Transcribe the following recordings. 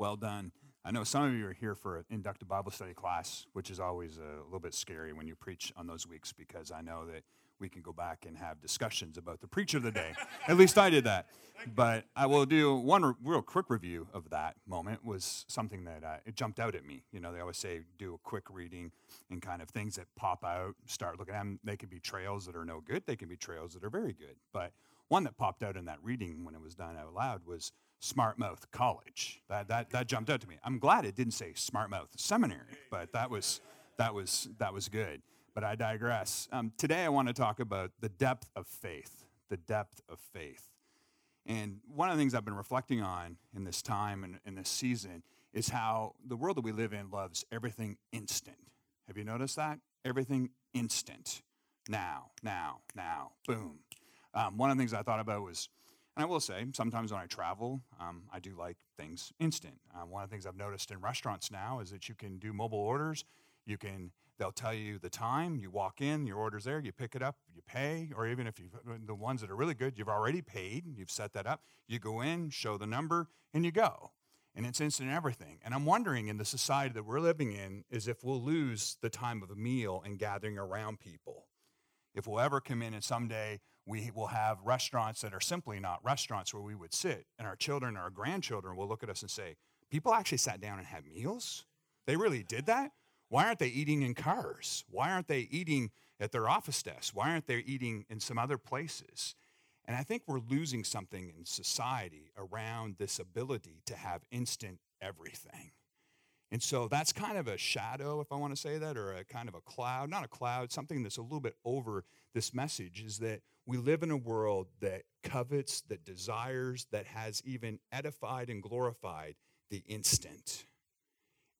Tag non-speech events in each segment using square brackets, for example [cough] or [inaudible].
Well done. I know some of you are here for an inductive Bible study class, which is always a little bit scary when you preach on those weeks because I know that we can go back and have discussions about the preacher of the day. [laughs] At least I did that. But I will do one real quick review of that moment was something that uh, it jumped out at me. You know, they always say do a quick reading and kind of things that pop out, start looking at them. They can be trails that are no good. They can be trails that are very good. But one that popped out in that reading when it was done out loud was Smartmouth College. That, that, that jumped out to me. I'm glad it didn't say Smartmouth Seminary, but that was, that was, that was good. But I digress. Um, today I want to talk about the depth of faith, the depth of faith. And one of the things I've been reflecting on in this time and in this season is how the world that we live in loves everything instant. Have you noticed that? Everything instant. Now, now, now, boom. Um, one of the things I thought about was, and I will say, sometimes when I travel, um, I do like things instant. Um, one of the things I've noticed in restaurants now is that you can do mobile orders. You can, they'll tell you the time. You walk in, your order's there. You pick it up, you pay, or even if you, the ones that are really good, you've already paid. You've set that up. You go in, show the number, and you go. And it's instant everything. And I'm wondering in the society that we're living in is if we'll lose the time of a meal and gathering around people. If we'll ever come in and someday we will have restaurants that are simply not restaurants where we would sit, and our children or our grandchildren will look at us and say, People actually sat down and had meals? They really did that? Why aren't they eating in cars? Why aren't they eating at their office desks? Why aren't they eating in some other places? And I think we're losing something in society around this ability to have instant everything. And so that's kind of a shadow, if I want to say that, or a kind of a cloud, not a cloud, something that's a little bit over this message is that we live in a world that covets, that desires, that has even edified and glorified the instant.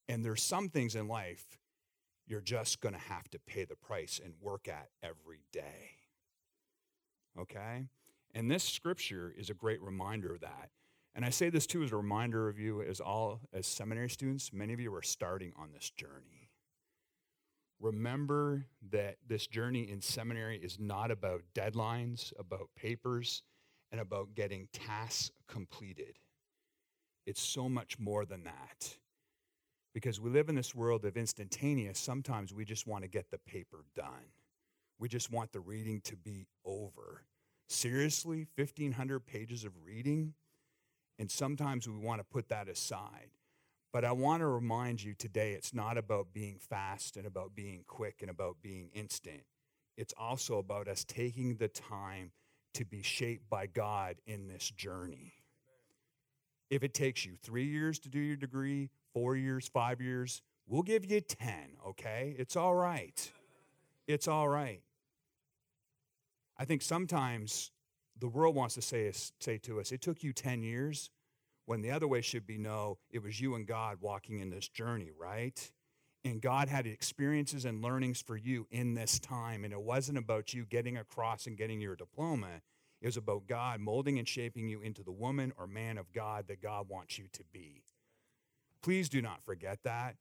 And there's some things in life you're just going to have to pay the price and work at every day. Okay? And this scripture is a great reminder of that. And I say this too as a reminder of you as all as seminary students, many of you are starting on this journey. Remember that this journey in seminary is not about deadlines, about papers, and about getting tasks completed. It's so much more than that. Because we live in this world of instantaneous, sometimes we just want to get the paper done. We just want the reading to be over. Seriously, 1,500 pages of reading? And sometimes we want to put that aside. But I want to remind you today it's not about being fast and about being quick and about being instant. It's also about us taking the time to be shaped by God in this journey. If it takes you three years to do your degree, four years, five years, we'll give you 10, okay? It's all right. It's all right. I think sometimes the world wants to say, say to us, it took you 10 years, when the other way should be no, it was you and God walking in this journey, right? And God had experiences and learnings for you in this time. And it wasn't about you getting across and getting your diploma. It was about God molding and shaping you into the woman or man of God that God wants you to be. Please do not forget that.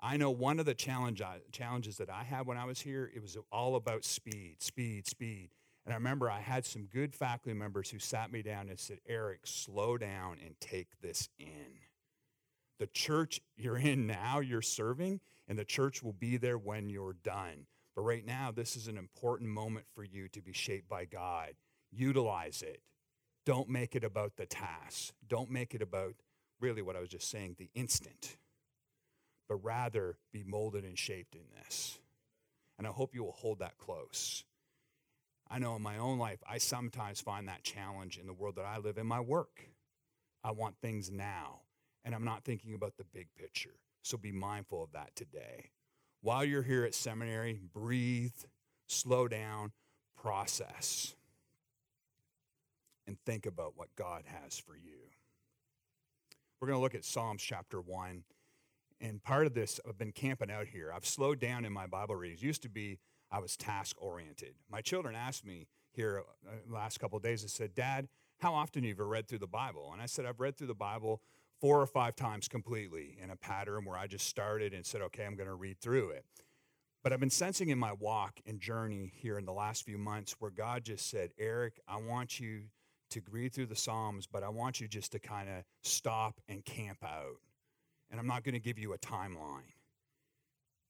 I know one of the challenge, uh, challenges that I had when I was here, it was all about speed, speed, speed. And I remember I had some good faculty members who sat me down and said, Eric, slow down and take this in. The church you're in now, you're serving, and the church will be there when you're done. But right now, this is an important moment for you to be shaped by God. Utilize it. Don't make it about the task. Don't make it about really what I was just saying, the instant, but rather be molded and shaped in this. And I hope you will hold that close. I know in my own life, I sometimes find that challenge in the world that I live in my work. I want things now, and I'm not thinking about the big picture. So be mindful of that today. While you're here at seminary, breathe, slow down, process, and think about what God has for you. We're going to look at Psalms chapter 1. And part of this, I've been camping out here. I've slowed down in my Bible readings. Used to be I was task oriented. My children asked me here uh, last couple days, they said, Dad, how often have you ever read through the Bible? And I said, I've read through the Bible four or five times completely in a pattern where I just started and said, okay, I'm going to read through it. But I've been sensing in my walk and journey here in the last few months where God just said, Eric, I want you to read through the Psalms, but I want you just to kind of stop and camp out. and I'm not going to give you a timeline.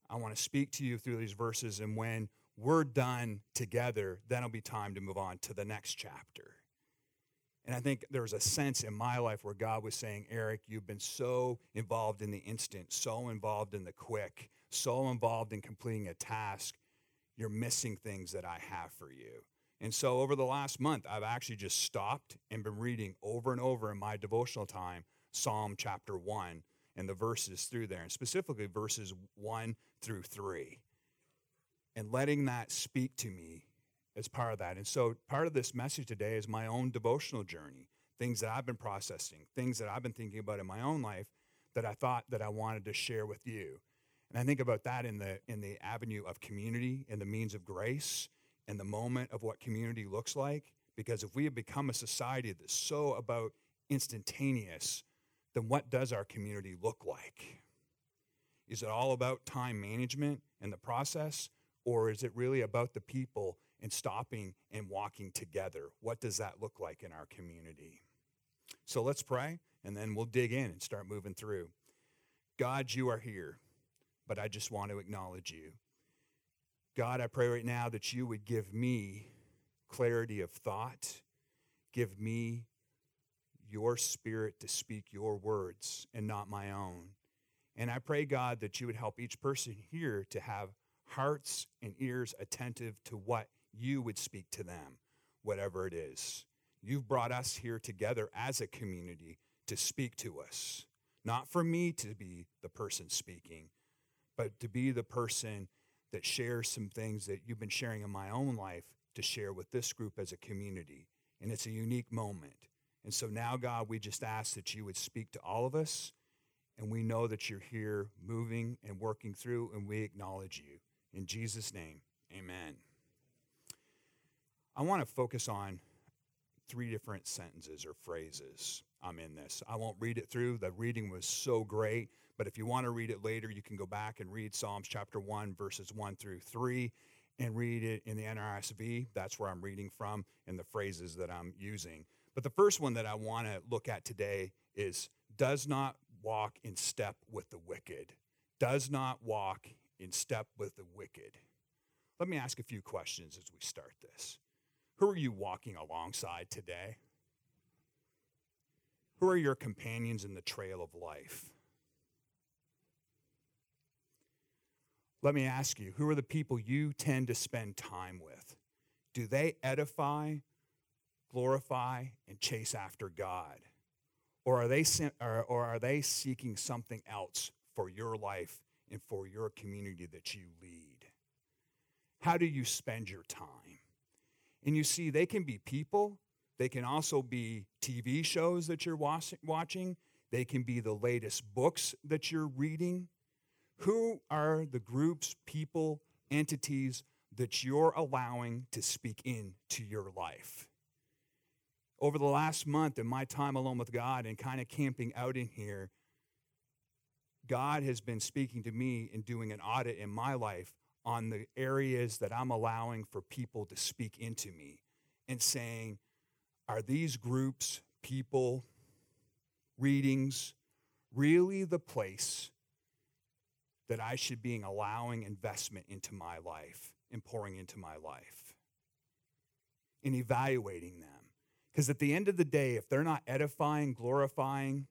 I want to speak to you through these verses, and when we're done together, then it'll be time to move on to the next chapter. And I think there was a sense in my life where God was saying, Eric, you've been so involved in the instant, so involved in the quick, so involved in completing a task, you're missing things that I have for you. And so over the last month, I've actually just stopped and been reading over and over in my devotional time Psalm chapter 1 and the verses through there, and specifically verses 1 through 3, and letting that speak to me as part of that. And so part of this message today is my own devotional journey, things that I've been processing, things that I've been thinking about in my own life that I thought that I wanted to share with you. And I think about that in the in the avenue of community and the means of grace and the moment of what community looks like. Because if we have become a society that's so about instantaneous, then what does our community look like? Is it all about time management and the process? Or is it really about the people and stopping and walking together? What does that look like in our community? So let's pray, and then we'll dig in and start moving through. God, you are here, but I just want to acknowledge you. God, I pray right now that you would give me clarity of thought, give me your spirit to speak your words and not my own. And I pray, God, that you would help each person here to have hearts and ears attentive to what you would speak to them, whatever it is. You've brought us here together as a community to speak to us, not for me to be the person speaking, but to be the person that shares some things that you've been sharing in my own life to share with this group as a community. And it's a unique moment. And so now, God, we just ask that you would speak to all of us. And we know that you're here moving and working through, and we acknowledge you. In Jesus' name, amen. I want to focus on three different sentences or phrases. I'm in this. I won't read it through. The reading was so great. But if you want to read it later, you can go back and read Psalms chapter 1, verses 1 through 3, and read it in the NRSV. That's where I'm reading from and the phrases that I'm using. But the first one that I want to look at today is does not walk in step with the wicked. Does not walk in step with the wicked. Let me ask a few questions as we start this. Who are you walking alongside today? Who are your companions in the trail of life? Let me ask you who are the people you tend to spend time with? Do they edify, glorify, and chase after God? Or are they, or are they seeking something else for your life and for your community that you lead? How do you spend your time? And you see, they can be people, they can also be TV shows that you're watching, they can be the latest books that you're reading. Who are the groups, people, entities that you're allowing to speak into your life? Over the last month in my time alone with God and kind of camping out in here, God has been speaking to me and doing an audit in my life on the areas that I'm allowing for people to speak into me and saying, are these groups, people, readings really the place that I should be allowing investment into my life and pouring into my life and evaluating them? Because at the end of the day, if they're not edifying, glorifying,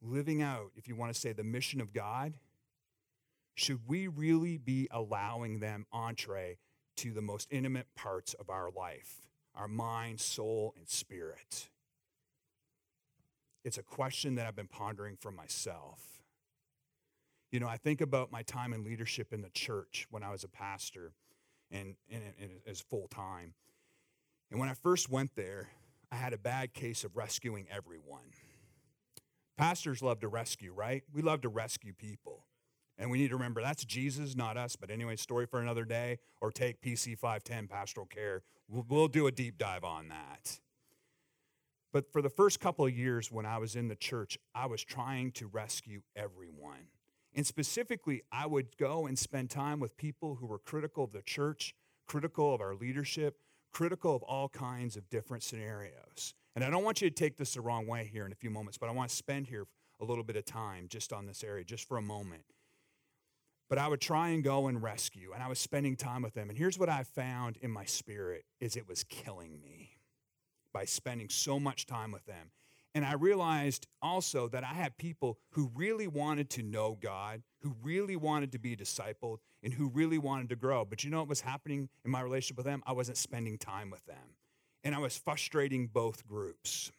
living out, if you want to say, the mission of God, should we really be allowing them entree to the most intimate parts of our life, our mind, soul, and spirit? It's a question that I've been pondering for myself. You know, I think about my time in leadership in the church when I was a pastor and, and, and as full time. And when I first went there, I had a bad case of rescuing everyone. Pastors love to rescue, right? We love to rescue people. And we need to remember that's Jesus, not us. But anyway, story for another day, or take PC 510 pastoral care. We'll, we'll do a deep dive on that. But for the first couple of years when I was in the church, I was trying to rescue everyone. And specifically, I would go and spend time with people who were critical of the church, critical of our leadership, critical of all kinds of different scenarios. And I don't want you to take this the wrong way here in a few moments, but I want to spend here a little bit of time just on this area, just for a moment. But I would try and go and rescue, and I was spending time with them. And here's what I found in my spirit is it was killing me by spending so much time with them. And I realized also that I had people who really wanted to know God, who really wanted to be discipled, and who really wanted to grow. But you know what was happening in my relationship with them? I wasn't spending time with them. And I was frustrating both groups.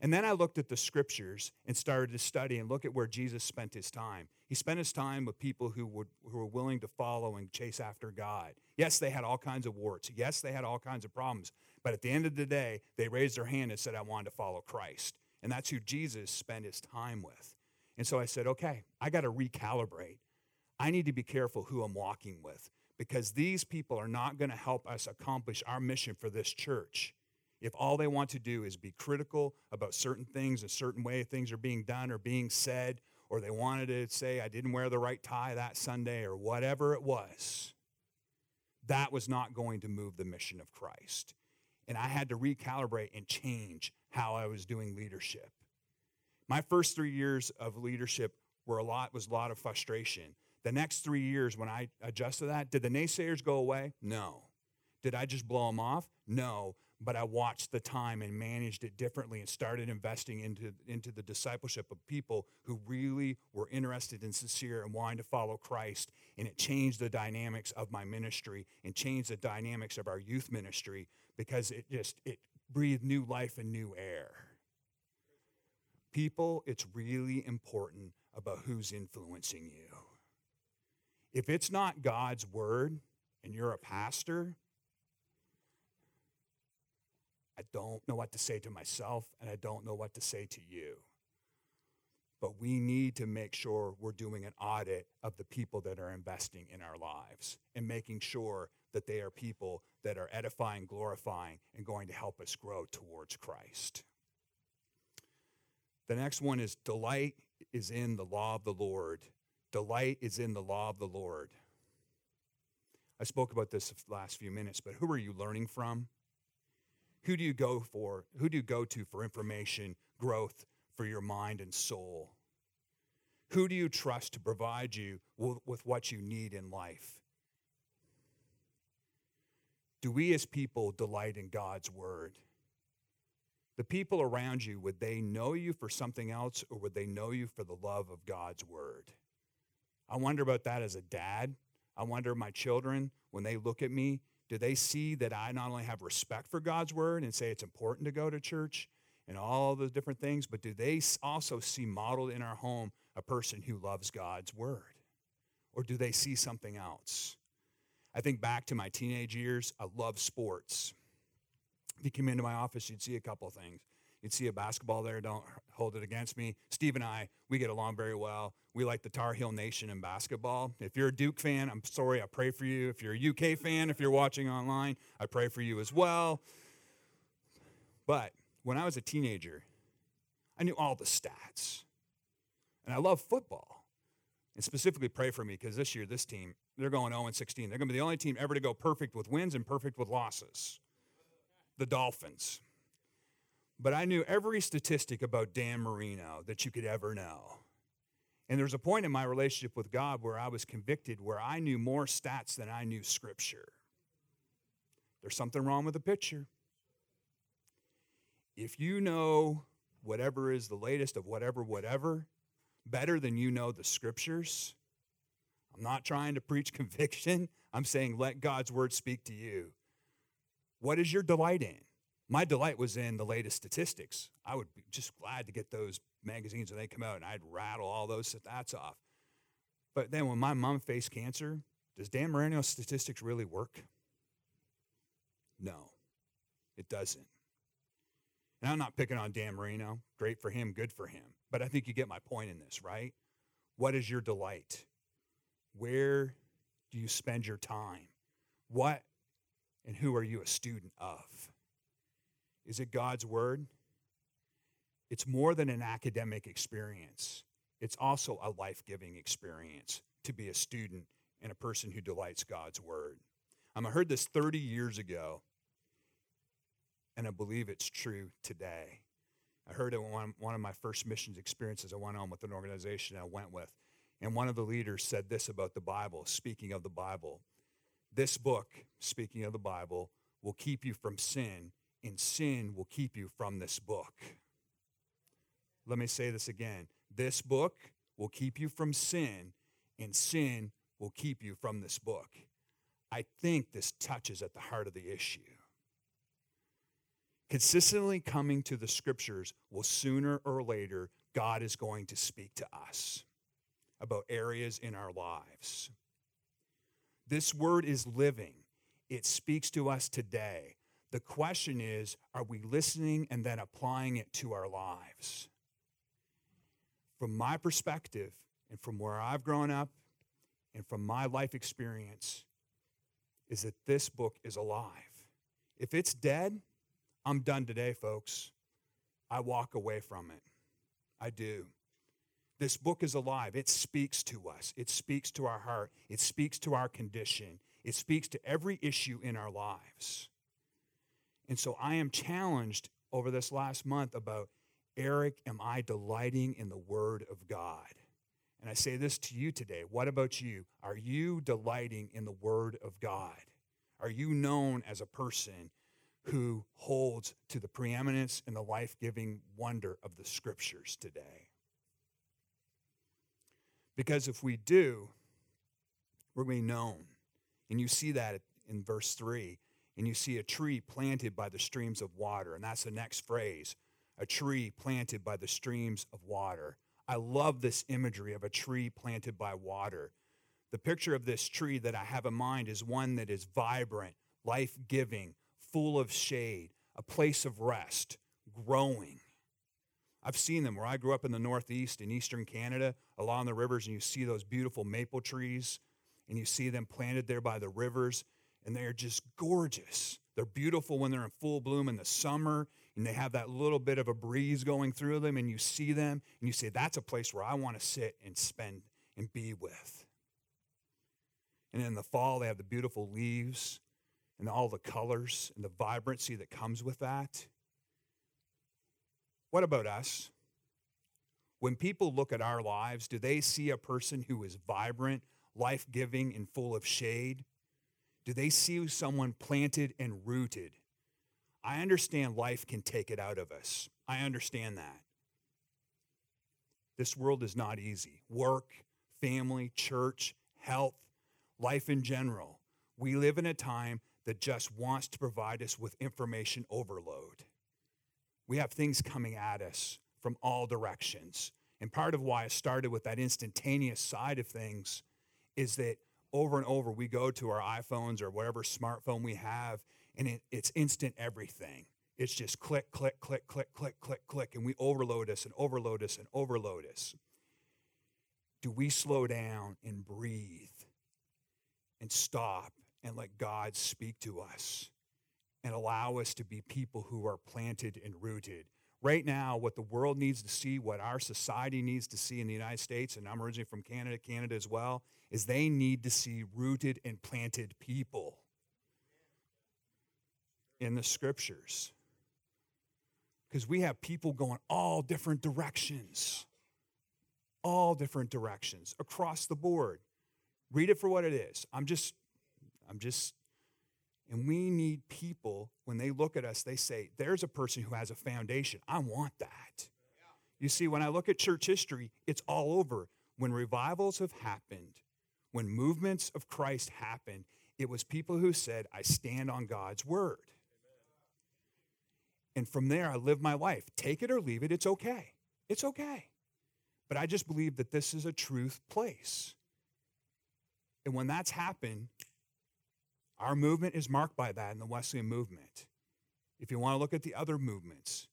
And then I looked at the scriptures and started to study and look at where Jesus spent his time. He spent his time with people who, would, who were willing to follow and chase after God. Yes, they had all kinds of warts. Yes, they had all kinds of problems. But at the end of the day, they raised their hand and said, I wanted to follow Christ. And that's who Jesus spent his time with. And so I said, okay, I got to recalibrate. I need to be careful who I'm walking with because these people are not going to help us accomplish our mission for this church if all they want to do is be critical about certain things, a certain way things are being done or being said, or they wanted to say, I didn't wear the right tie that Sunday, or whatever it was, that was not going to move the mission of Christ and I had to recalibrate and change how I was doing leadership. My first three years of leadership were a lot was a lot of frustration. The next three years, when I adjusted that, did the naysayers go away? No. Did I just blow them off? No. But I watched the time and managed it differently and started investing into, into the discipleship of people who really were interested and sincere and wanting to follow Christ. And it changed the dynamics of my ministry and changed the dynamics of our youth ministry because it just it breathed new life and new air. People, it's really important about who's influencing you. If it's not God's word and you're a pastor, I don't know what to say to myself and I don't know what to say to you. But we need to make sure we're doing an audit of the people that are investing in our lives and making sure that they are people that are edifying, glorifying, and going to help us grow towards Christ. The next one is delight is in the law of the Lord. Delight is in the law of the Lord. I spoke about this the last few minutes, but who are you learning from? Who do you go for? Who do you go to for information, growth for your mind and soul? Who do you trust to provide you with what you need in life? Do we as people delight in God's word? The people around you, would they know you for something else or would they know you for the love of God's word? I wonder about that as a dad. I wonder my children, when they look at me, do they see that I not only have respect for God's word and say it's important to go to church and all those different things, but do they also see modeled in our home a person who loves God's word? Or do they see something else? I think back to my teenage years, I love sports. If you came into my office, you'd see a couple of things. You'd see a basketball there, don't hold it against me. Steve and I, we get along very well. We like the Tar Heel Nation in basketball. If you're a Duke fan, I'm sorry, I pray for you. If you're a UK fan, if you're watching online, I pray for you as well. But when I was a teenager, I knew all the stats. And I love football. And specifically pray for me because this year, this team, they're going 0 16. They're going to be the only team ever to go perfect with wins and perfect with losses. The Dolphins. But I knew every statistic about Dan Marino that you could ever know. And there was a point in my relationship with God where I was convicted, where I knew more stats than I knew scripture. There's something wrong with the picture. If you know whatever is the latest of whatever, whatever, better than you know the scriptures, I'm not trying to preach [laughs] conviction. I'm saying let God's word speak to you. What is your delight in? My delight was in the latest statistics. I would be just glad to get those magazines when they come out and I'd rattle all those stats off. But then when my mom faced cancer, does Dan Marino's statistics really work? No, it doesn't. And I'm not picking on Dan Marino. Great for him, good for him. But I think you get my point in this, right? What is your delight? Where do you spend your time? What and who are you a student of? Is it God's Word? It's more than an academic experience, it's also a life giving experience to be a student and a person who delights God's Word. Um, I heard this 30 years ago. and I believe it's true today. I heard it one, one of my first missions experiences I went on with an organization I went with. And one of the leaders said this about the Bible, speaking of the Bible. This book, speaking of the Bible, will keep you from sin, and sin will keep you from this book. Let me say this again. This book will keep you from sin, and sin will keep you from this book. I think this touches at the heart of the issue. Consistently coming to the scriptures will sooner or later, God is going to speak to us about areas in our lives. This word is living, it speaks to us today. The question is are we listening and then applying it to our lives? From my perspective, and from where I've grown up, and from my life experience, is that this book is alive. If it's dead, I'm done today, folks. I walk away from it. I do. This book is alive. It speaks to us, it speaks to our heart, it speaks to our condition, it speaks to every issue in our lives. And so I am challenged over this last month about Eric, am I delighting in the Word of God? And I say this to you today. What about you? Are you delighting in the Word of God? Are you known as a person who holds to the preeminence and the life giving wonder of the Scriptures today? Because if we do, we're going to be known. And you see that in verse 3. And you see a tree planted by the streams of water. And that's the next phrase a tree planted by the streams of water. I love this imagery of a tree planted by water. The picture of this tree that I have in mind is one that is vibrant, life giving, full of shade, a place of rest, growing. I've seen them where I grew up in the Northeast in Eastern Canada along the rivers, and you see those beautiful maple trees, and you see them planted there by the rivers, and they are just gorgeous. They're beautiful when they're in full bloom in the summer, and they have that little bit of a breeze going through them, and you see them, and you say, That's a place where I want to sit and spend and be with. And in the fall, they have the beautiful leaves and all the colors and the vibrancy that comes with that. What about us? When people look at our lives, do they see a person who is vibrant, life giving, and full of shade? Do they see someone planted and rooted? I understand life can take it out of us. I understand that. This world is not easy. Work, family, church, health, life in general. We live in a time that just wants to provide us with information overload. We have things coming at us from all directions. And part of why I started with that instantaneous side of things is that over and over we go to our iPhones or whatever smartphone we have, and it, it's instant everything. It's just click, click, click, click, click, click, click, and we overload us and overload us and overload us. Do we slow down and breathe and stop and let God speak to us? And allow us to be people who are planted and rooted. Right now, what the world needs to see, what our society needs to see in the United States, and I'm originally from Canada, Canada as well, is they need to see rooted and planted people in the scriptures. Because we have people going all different directions, all different directions across the board. Read it for what it is. I'm just, I'm just and we need people, when they look at us, they say, there's a person who has a foundation. I want that. You see, when I look at church history, it's all over. When revivals have happened, when movements of Christ happened, it was people who said, I stand on God's word. And from there, I live my life. Take it or leave it, it's okay. It's okay. But I just believe that this is a truth place. And when that's happened, our movement is marked by that in the Wesleyan movement. If you want to look at the other movements,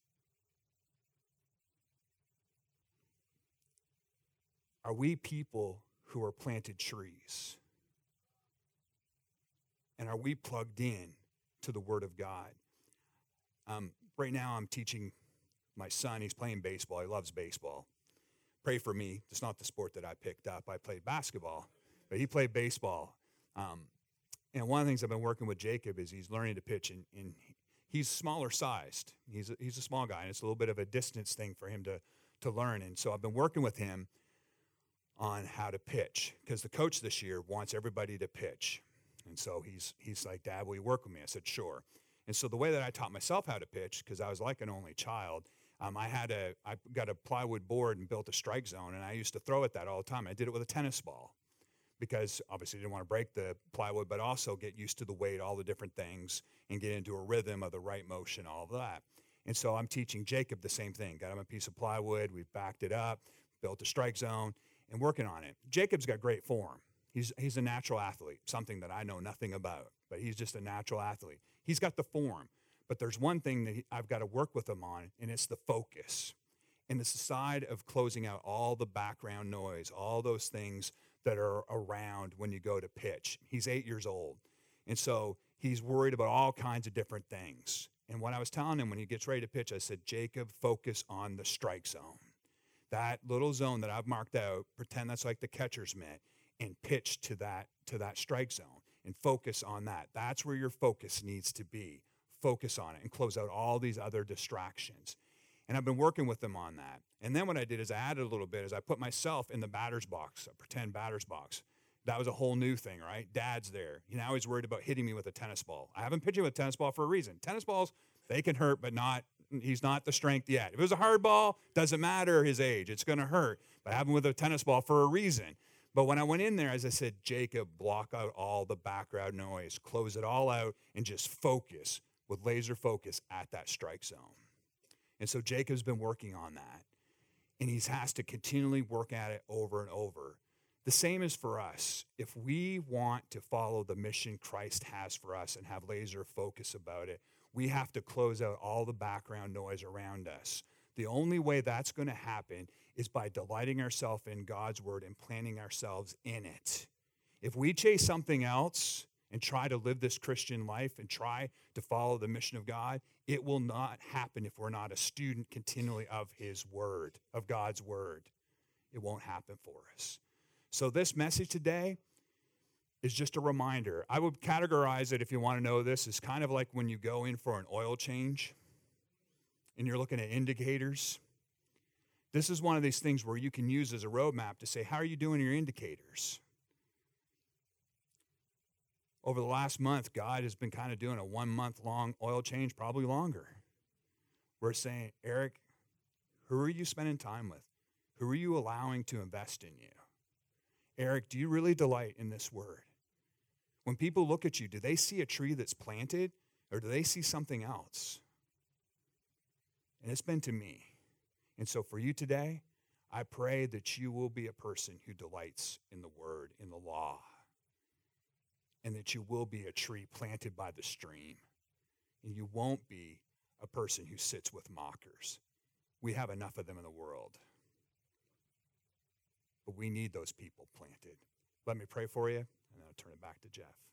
are we people who are planted trees? And are we plugged in to the Word of God? Um, right now, I'm teaching my son. He's playing baseball. He loves baseball. Pray for me. It's not the sport that I picked up. I played basketball, but he played baseball. Um, and one of the things I've been working with Jacob is he's learning to pitch, and, and he's smaller sized. He's a, he's a small guy, and it's a little bit of a distance thing for him to, to learn. And so I've been working with him on how to pitch because the coach this year wants everybody to pitch. And so he's, he's like, Dad, will you work with me? I said, Sure. And so the way that I taught myself how to pitch, because I was like an only child, um, I had a, I got a plywood board and built a strike zone, and I used to throw at that all the time. I did it with a tennis ball because obviously didn't want to break the plywood, but also get used to the weight, all the different things, and get into a rhythm of the right motion, all that. And so I'm teaching Jacob the same thing. Got him a piece of plywood, we've backed it up, built a strike zone, and working on it. Jacob's got great form. He's, he's a natural athlete, something that I know nothing about, but he's just a natural athlete. He's got the form. But there's one thing that he, I've got to work with him on, and it's the focus. And it's the side of closing out all the background noise, all those things that are around when you go to pitch. He's eight years old. And so he's worried about all kinds of different things. And what I was telling him when he gets ready to pitch, I said, Jacob, focus on the strike zone. That little zone that I've marked out, pretend that's like the catcher's mitt, and pitch to that to that strike zone and focus on that. That's where your focus needs to be focus on it and close out all these other distractions. And I've been working with them on that. And then what I did is I added a little bit is I put myself in the batter's box, a pretend batter's box. That was a whole new thing, right? Dad's there. You Now he's worried about hitting me with a tennis ball. I haven't pitched him with a tennis ball for a reason. Tennis balls, they can hurt, but not he's not the strength yet. If it was a hard ball, doesn't matter his age. It's going to hurt. But I have him with a tennis ball for a reason. But when I went in there, as I said, Jacob, block out all the background noise, close it all out, and just focus with laser focus at that strike zone. And so Jacob's been working on that. And he has to continually work at it over and over. The same is for us. If we want to follow the mission Christ has for us and have laser focus about it, we have to close out all the background noise around us. The only way that's going to happen is by delighting ourselves in God's word and planting ourselves in it. If we chase something else, and try to live this Christian life and try to follow the mission of God, it will not happen if we're not a student continually of His Word, of God's Word. It won't happen for us. So, this message today is just a reminder. I would categorize it, if you want to know this, as kind of like when you go in for an oil change and you're looking at indicators. This is one of these things where you can use as a roadmap to say, How are you doing your indicators? Over the last month, God has been kind of doing a one month long oil change, probably longer. We're saying, Eric, who are you spending time with? Who are you allowing to invest in you? Eric, do you really delight in this word? When people look at you, do they see a tree that's planted or do they see something else? And it's been to me. And so for you today, I pray that you will be a person who delights in the word, in the law and that you will be a tree planted by the stream. And you won't be a person who sits with mockers. We have enough of them in the world. But we need those people planted. Let me pray for you, and then I'll turn it back to Jeff.